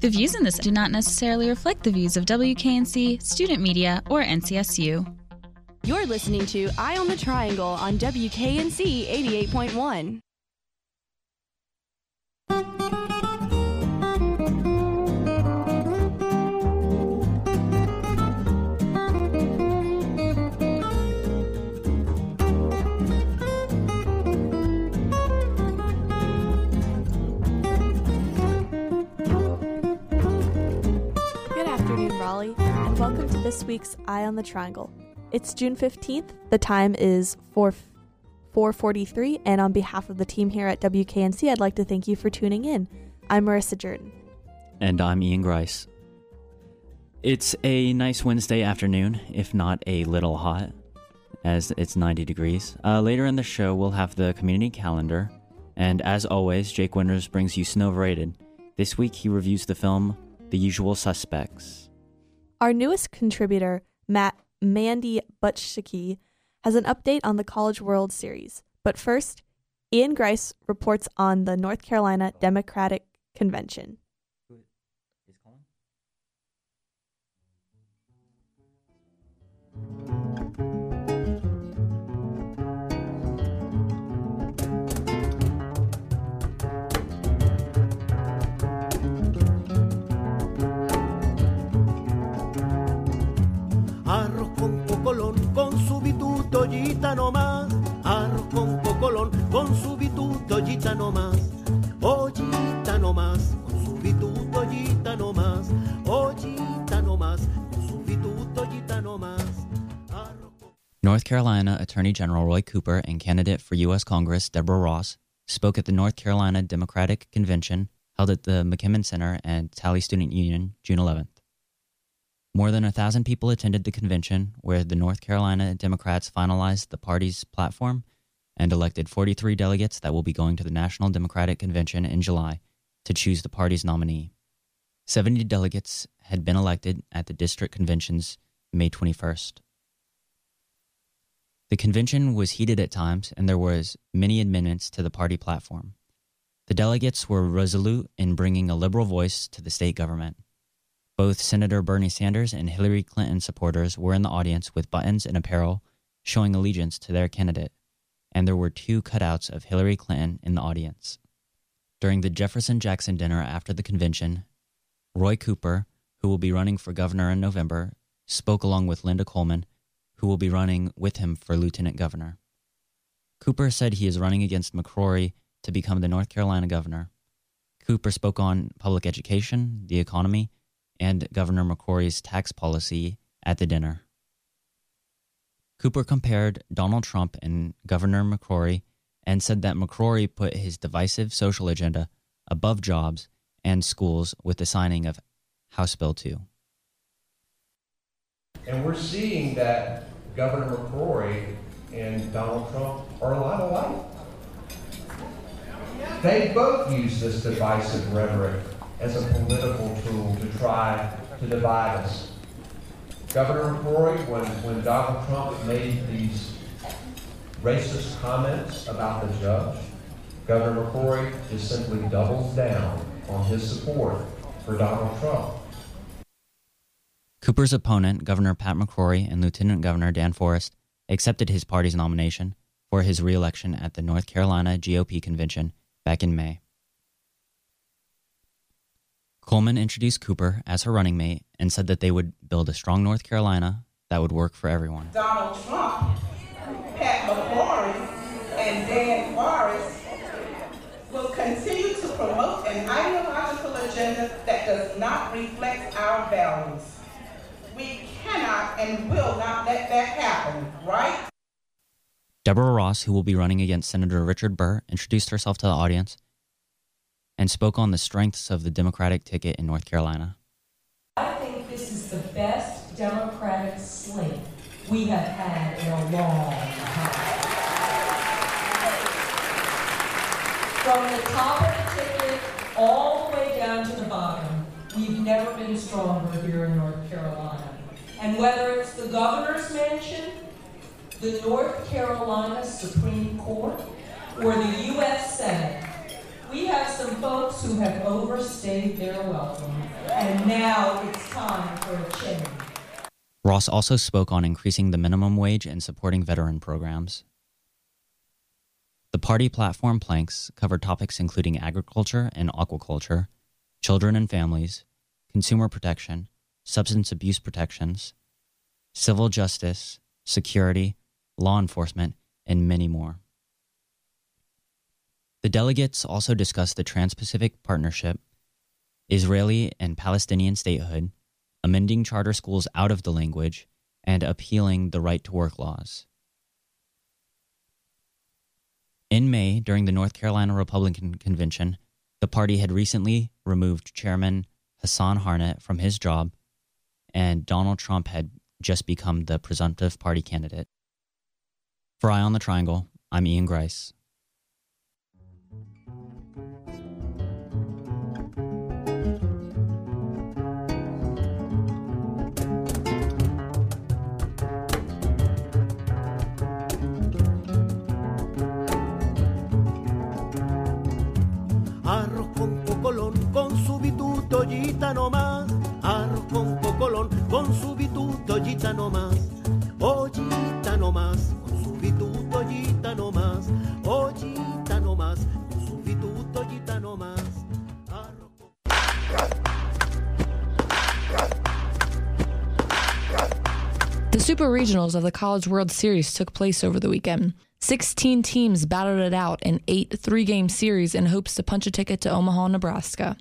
The views in this do not necessarily reflect the views of WKNC, student media, or NCSU. You're listening to Eye on the Triangle on WKNC 88.1. and welcome to this week's Eye on the Triangle. It's June 15th. The time is 4 4:43, and on behalf of the team here at WKNC, I'd like to thank you for tuning in. I'm Marissa Jordan. And I'm Ian Grice. It's a nice Wednesday afternoon, if not a little hot, as it's 90 degrees. Uh, later in the show, we'll have the community calendar, and as always, Jake Winters brings you Snow Rated. This week, he reviews the film The Usual Suspects. Our newest contributor, Matt Mandy Butchiki, has an update on the College World Series. But first, Ian Grice reports on the North Carolina Democratic Convention. Cocolón, con su bituto con su bituto con su bituto North Carolina Attorney General Roy Cooper and candidate for U.S. Congress Deborah Ross spoke at the North Carolina Democratic Convention held at the McKimmon Center and Talley Student Union June 11th. More than a thousand people attended the convention, where the North Carolina Democrats finalized the party's platform and elected 43 delegates that will be going to the National Democratic Convention in July to choose the party's nominee. 70 delegates had been elected at the district conventions May 21st. The convention was heated at times, and there was many amendments to the party platform. The delegates were resolute in bringing a liberal voice to the state government. Both Senator Bernie Sanders and Hillary Clinton supporters were in the audience with buttons and apparel showing allegiance to their candidate, and there were two cutouts of Hillary Clinton in the audience. During the Jefferson Jackson dinner after the convention, Roy Cooper, who will be running for governor in November, spoke along with Linda Coleman, who will be running with him for lieutenant governor. Cooper said he is running against McCrory to become the North Carolina governor. Cooper spoke on public education, the economy, and Governor McCrory's tax policy at the dinner. Cooper compared Donald Trump and Governor McCrory and said that McCrory put his divisive social agenda above jobs and schools with the signing of House Bill 2. And we're seeing that Governor McCrory and Donald Trump are a lot alike. They both use this divisive rhetoric as a political tool to try to divide us. Governor McCrory, when, when Donald Trump made these racist comments about the judge, Governor McCrory just simply doubles down on his support for Donald Trump. Cooper's opponent, Governor Pat McCrory and Lieutenant Governor Dan Forest, accepted his party's nomination for his reelection at the North Carolina GOP convention back in May. Coleman introduced Cooper as her running mate and said that they would build a strong North Carolina that would work for everyone. Donald Trump, Pat McCrory, and Dan Forest will continue to promote an ideological agenda that does not reflect our values. We cannot and will not let that happen, right? Deborah Ross, who will be running against Senator Richard Burr, introduced herself to the audience and spoke on the strengths of the Democratic ticket in North Carolina. I think this is the best Democratic slate we have had in a long time. From the top of the ticket all the way down to the bottom, we've never been stronger here in North Carolina. And whether it's the governor's mansion, the North Carolina Supreme Court, or the U.S. Senate, We have some folks who have overstayed their welcome, and now it's time for a change. Ross also spoke on increasing the minimum wage and supporting veteran programs. The party platform planks covered topics including agriculture and aquaculture, children and families, consumer protection, substance abuse protections, civil justice, security, law enforcement, and many more. The delegates also discussed the Trans Pacific Partnership, Israeli and Palestinian statehood, amending charter schools out of the language, and appealing the right to work laws. In May, during the North Carolina Republican Convention, the party had recently removed Chairman Hasan Harnett from his job, and Donald Trump had just become the presumptive party candidate. For Eye on the Triangle, I'm Ian Grice. Regionals of the College World Series took place over the weekend. 16 teams battled it out in eight three game series in hopes to punch a ticket to Omaha, Nebraska.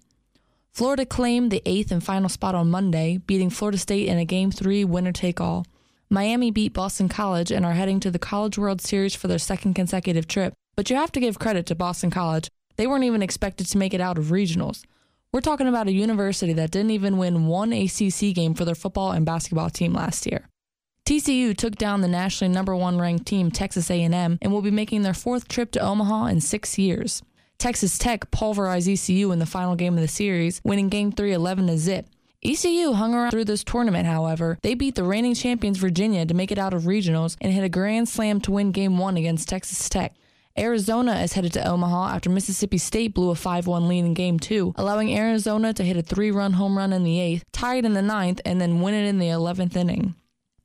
Florida claimed the eighth and final spot on Monday, beating Florida State in a Game 3 winner take all. Miami beat Boston College and are heading to the College World Series for their second consecutive trip, but you have to give credit to Boston College. They weren't even expected to make it out of regionals. We're talking about a university that didn't even win one ACC game for their football and basketball team last year. TCU took down the nationally number one ranked team Texas A&M and will be making their fourth trip to Omaha in six years. Texas Tech pulverized ECU in the final game of the series, winning Game 3 11 to zip. ECU hung around through this tournament, however. They beat the reigning champions Virginia to make it out of regionals and hit a grand slam to win Game 1 against Texas Tech. Arizona is headed to Omaha after Mississippi State blew a 5 1 lead in Game 2, allowing Arizona to hit a three run home run in the eighth, tie it in the ninth, and then win it in the 11th inning.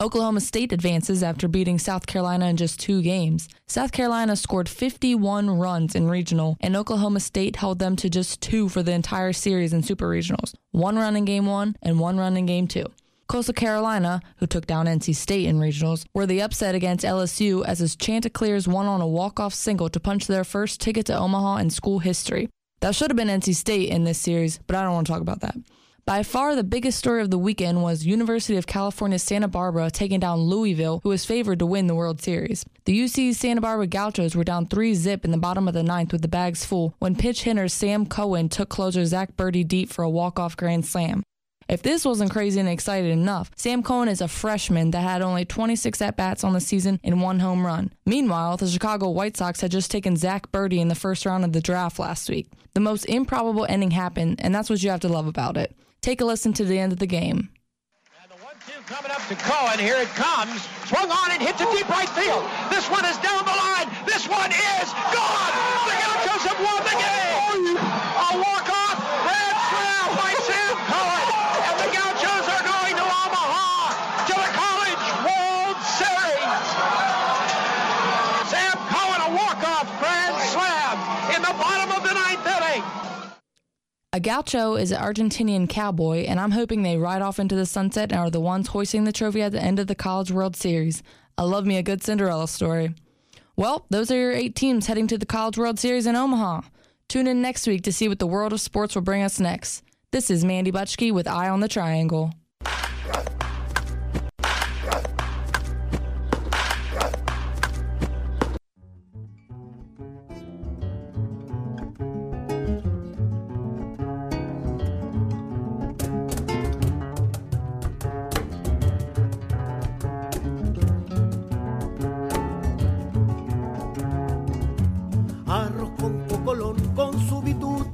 Oklahoma State advances after beating South Carolina in just two games. South Carolina scored 51 runs in regional, and Oklahoma State held them to just two for the entire series in super regionals one run in game one and one run in game two. Coastal Carolina, who took down NC State in regionals, were the upset against LSU as Chanticleers won on a walk-off single to punch their first ticket to Omaha in school history. That should have been NC State in this series, but I don't want to talk about that. By far, the biggest story of the weekend was University of California Santa Barbara taking down Louisville, who was favored to win the World Series. The UC Santa Barbara Gauchos were down 3 zip in the bottom of the ninth with the bags full when pitch hitter Sam Cohen took closer Zach Burdi deep for a walk-off grand slam. If this wasn't crazy and exciting enough, Sam Cohen is a freshman that had only 26 at bats on the season and one home run. Meanwhile, the Chicago White Sox had just taken Zach Burdi in the first round of the draft last week. The most improbable ending happened, and that's what you have to love about it. Take a listen to the end of the game. And the one-two coming up to Cohen. Here it comes. Swung on and hits a deep right field. This one is down the line. This one is gone. The Gauchos have won the game. A walk-off grand slam by Sam A gaucho is an Argentinian cowboy, and I'm hoping they ride off into the sunset and are the ones hoisting the trophy at the end of the College World Series. I love me a good Cinderella story. Well, those are your eight teams heading to the College World Series in Omaha. Tune in next week to see what the world of sports will bring us next. This is Mandy Butchke with Eye on the Triangle.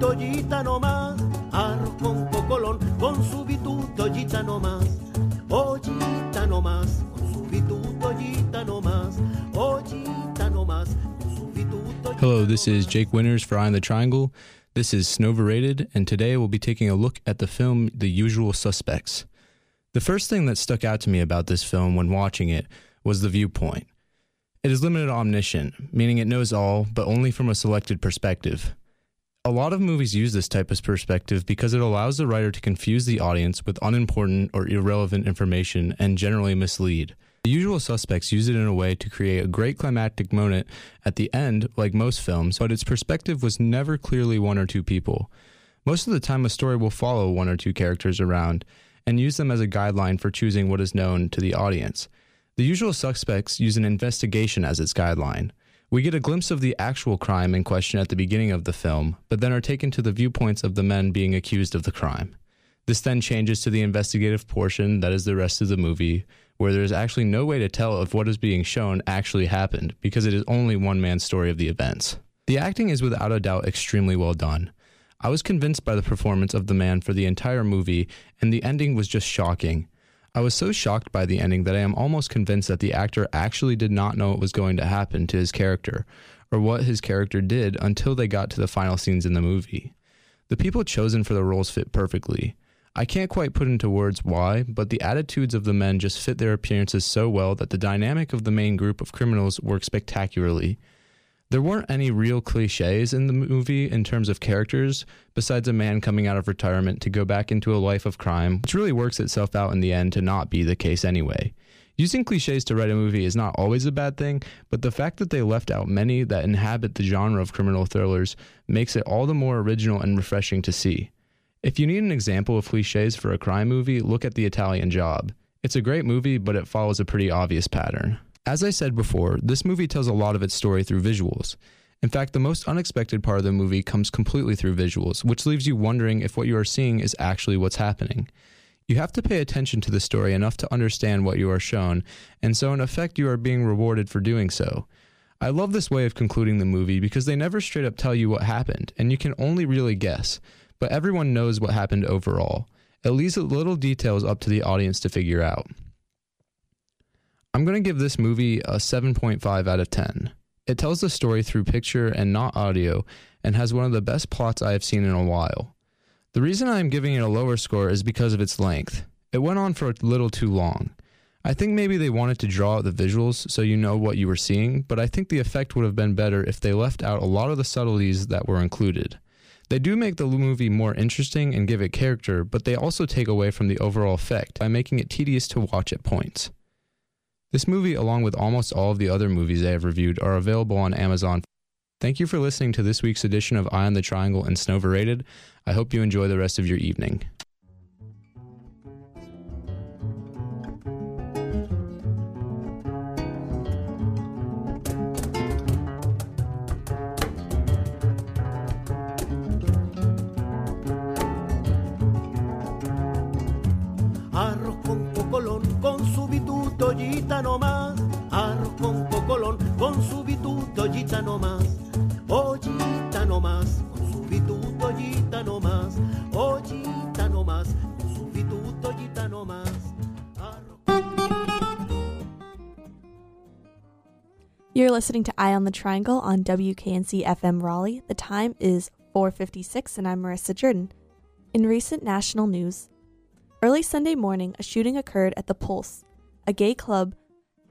Bituto ollita no más. Arroz con cocolón, con su bituto ollita no. Ollita no más, con su bituto ollita no. Ollita no más, con su Hello, this is Jake Winters for Eye on the Triangle. This is Snowverated, and today we'll be taking a look at the film The Usual Suspects. The first thing that stuck out to me about this film when watching it was the viewpoint. It is limited omniscient, meaning it knows all, but only from a selected perspective. A lot of movies use this type of perspective because it allows the writer to confuse the audience with unimportant or irrelevant information and generally mislead. The usual suspects use it in a way to create a great climactic moment at the end, like most films, but its perspective was never clearly one or two people. Most of the time, a story will follow one or two characters around and use them as a guideline for choosing what is known to the audience. The usual suspects use an investigation as its guideline. We get a glimpse of the actual crime in question at the beginning of the film, but then are taken to the viewpoints of the men being accused of the crime. This then changes to the investigative portion that is the rest of the movie, where there is actually no way to tell if what is being shown actually happened because it is only one man's story of the events. The acting is without a doubt extremely well done. I was convinced by the performance of the man for the entire movie, and the ending was just shocking. I was so shocked by the ending that I am almost convinced that the actor actually did not know what was going to happen to his character, or what his character did until they got to the final scenes in the movie. The people chosen for the roles fit perfectly. I can't quite put into words why, but the attitudes of the men just fit their appearances so well that the dynamic of the main group of criminals works spectacularly. There weren't any real cliches in the movie in terms of characters, besides a man coming out of retirement to go back into a life of crime, which really works itself out in the end to not be the case anyway. Using cliches to write a movie is not always a bad thing, but the fact that they left out many that inhabit the genre of criminal thrillers makes it all the more original and refreshing to see. If you need an example of cliches for a crime movie, look at The Italian Job. It's a great movie, but it follows a pretty obvious pattern. As I said before, this movie tells a lot of its story through visuals. In fact, the most unexpected part of the movie comes completely through visuals, which leaves you wondering if what you are seeing is actually what's happening. You have to pay attention to the story enough to understand what you are shown, and so in effect, you are being rewarded for doing so. I love this way of concluding the movie because they never straight up tell you what happened, and you can only really guess but everyone knows what happened overall. It leaves little details up to the audience to figure out. I'm going to give this movie a 7.5 out of 10. It tells the story through picture and not audio and has one of the best plots I have seen in a while. The reason I am giving it a lower score is because of its length. It went on for a little too long. I think maybe they wanted to draw out the visuals so you know what you were seeing, but I think the effect would have been better if they left out a lot of the subtleties that were included. They do make the movie more interesting and give it character, but they also take away from the overall effect by making it tedious to watch at points. This movie, along with almost all of the other movies I have reviewed, are available on Amazon. Thank you for listening to this week's edition of Eye on the Triangle and Snowverated. I hope you enjoy the rest of your evening. Arroz con con su bituto, ollita ollita con su bituto, ollita ollita con su bituto, ollita. You're listening to Eye on the Triangle on WKNC FM Raleigh. The time is 4:56 and I'm Marissa Jordan. In recent national news, early Sunday morning, a shooting occurred at the Pulse, a gay club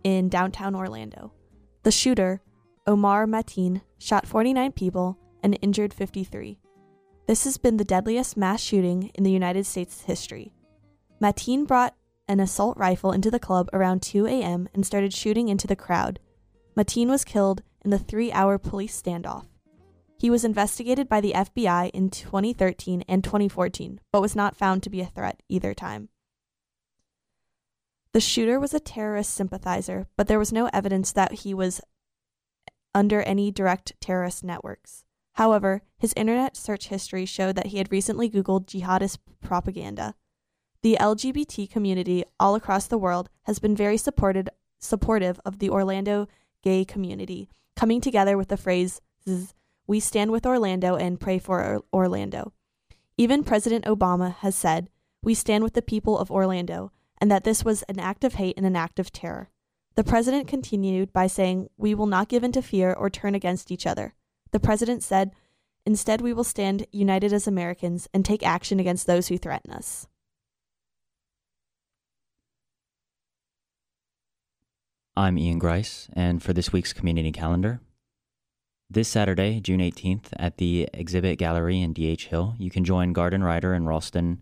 in downtown Orlando. The shooter, Omar Mateen, shot 49 people and injured 53. This has been the deadliest mass shooting in the United States history. Mateen brought an assault rifle into the club around 2 a.m. and started shooting into the crowd. Mateen was killed in the three hour police standoff. He was investigated by the FBI in 2013 and 2014, but was not found to be a threat either time. The shooter was a terrorist sympathizer, but there was no evidence that he was under any direct terrorist networks. However, his internet search history showed that he had recently Googled jihadist propaganda. The LGBT community all across the world has been very supported, supportive of the Orlando gay community, coming together with the phrase, We stand with Orlando and pray for Orlando. Even President Obama has said, We stand with the people of Orlando and that this was an act of hate and an act of terror. The president continued by saying, We will not give in to fear or turn against each other. The president said, Instead, we will stand united as Americans and take action against those who threaten us. I'm Ian Grice, and for this week's community calendar, this Saturday, June 18th, at the Exhibit Gallery in DH Hill, you can join garden writer and Raulston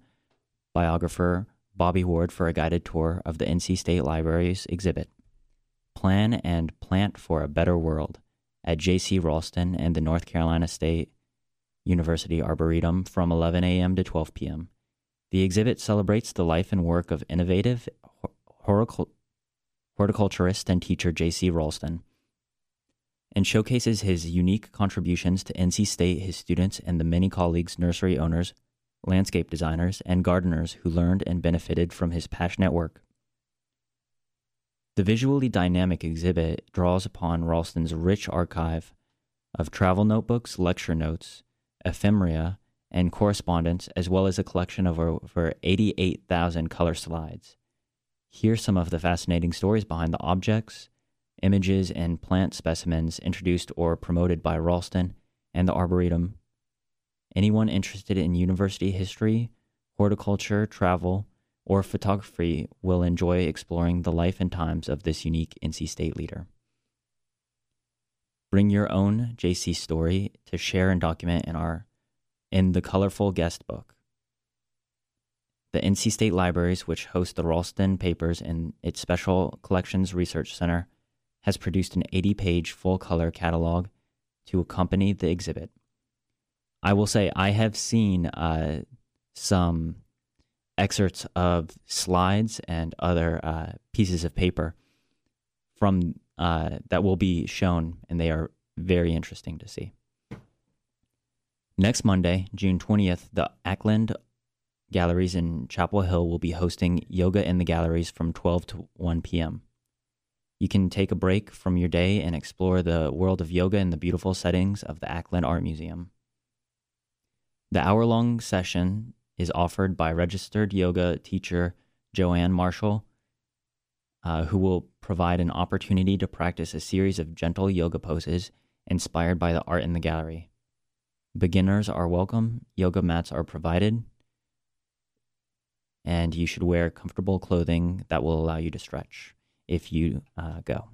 biographer Bobby Ward for a guided tour of the NC State Library's exhibit, Plan and Plant for a Better World, at J.C. Raulston and the North Carolina State University Arboretum from 11 a.m. to 12 p.m. The exhibit celebrates the life and work of innovative horticulturist and teacher J.C. Raulston and showcases his unique contributions to NC State, his students, and the many colleagues, nursery owners, landscape designers, and gardeners who learned and benefited from his passionate work. The visually dynamic exhibit draws upon Raulston's rich archive of travel notebooks, lecture notes, ephemera, and correspondence, as well as a collection of over 88,000 color slides. Here's some of the fascinating stories behind the objects, images, and plant specimens introduced or promoted by Raulston and the Arboretum. Anyone interested in university history, horticulture, travel, or photography will enjoy exploring the life and times of this unique NC State leader. Bring your own JC story to share and document in our in the colorful guest book. The NC State Libraries, which host the Raulston Papers in its Special Collections Research Center, has produced an 80 page full color catalog to accompany the exhibit. I will say I have seen uh, some excerpts of slides and other uh, pieces of paper from uh, that will be shown, and they are very interesting to see. Next Monday, June 20th, the Ackland Galleries in Chapel Hill will be hosting Yoga in the Galleries from 12 to 1 p.m. You can take a break from your day and explore the world of yoga in the beautiful settings of the Ackland Art Museum. The hour long session is offered by registered yoga teacher Joanne Marshall, uh, who will provide an opportunity to practice a series of gentle yoga poses inspired by the art in the gallery. Beginners are welcome, yoga mats are provided, and you should wear comfortable clothing that will allow you to stretch if you uh, go.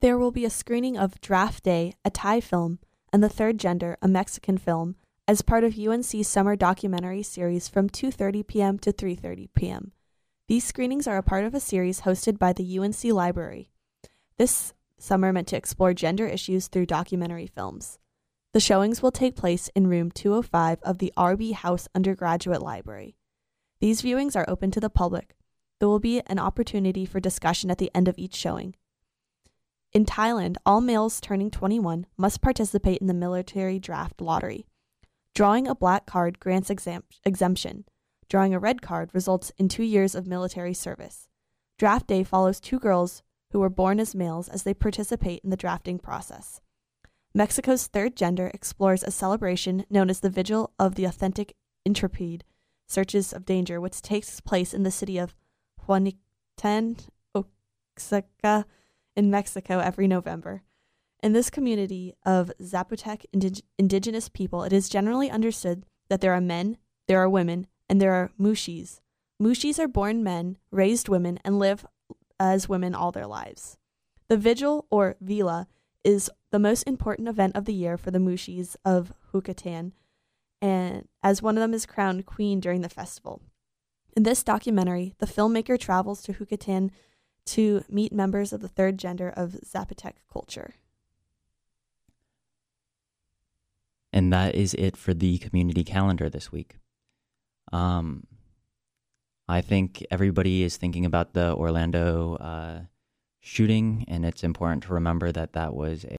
There will be a screening of Draft Day, a Thai film, and The Third Gender, a Mexican film, as part of UNC's summer documentary series from 2:30 p.m. to 3:30 p.m. These screenings are a part of a series hosted by the UNC Library. This summer meant to explore gender issues through documentary films. The showings will take place in room 205 of the RB House Undergraduate Library. These viewings are open to the public. There will be an opportunity for discussion at the end of each showing. In Thailand, all males turning 21 must participate in the military draft lottery. Drawing a black card grants exemption. Drawing a red card results in two years of military service. Draft day follows two girls who were born as males as they participate in the drafting process. Mexico's third gender explores a celebration known as the Vigil of the Authentic Intrepid Searches of Danger, which takes place in the city of Juchitán, Oaxaca, in Mexico every November. In this community of Zapotec indig- indigenous people, it is generally understood that there are men, there are women, and there are mushis. Mushis are born men, raised women, and live as women all their lives. The vigil, or vila, is the most important event of the year for the mushis of Yucatan, and as one of them is crowned queen during the festival. In this documentary, the filmmaker travels to Yucatan to meet members of the third gender of Zapotec culture. And that is it for the community calendar this week. Um, I think everybody is thinking about the Orlando uh, shooting, and it's important to remember that that was a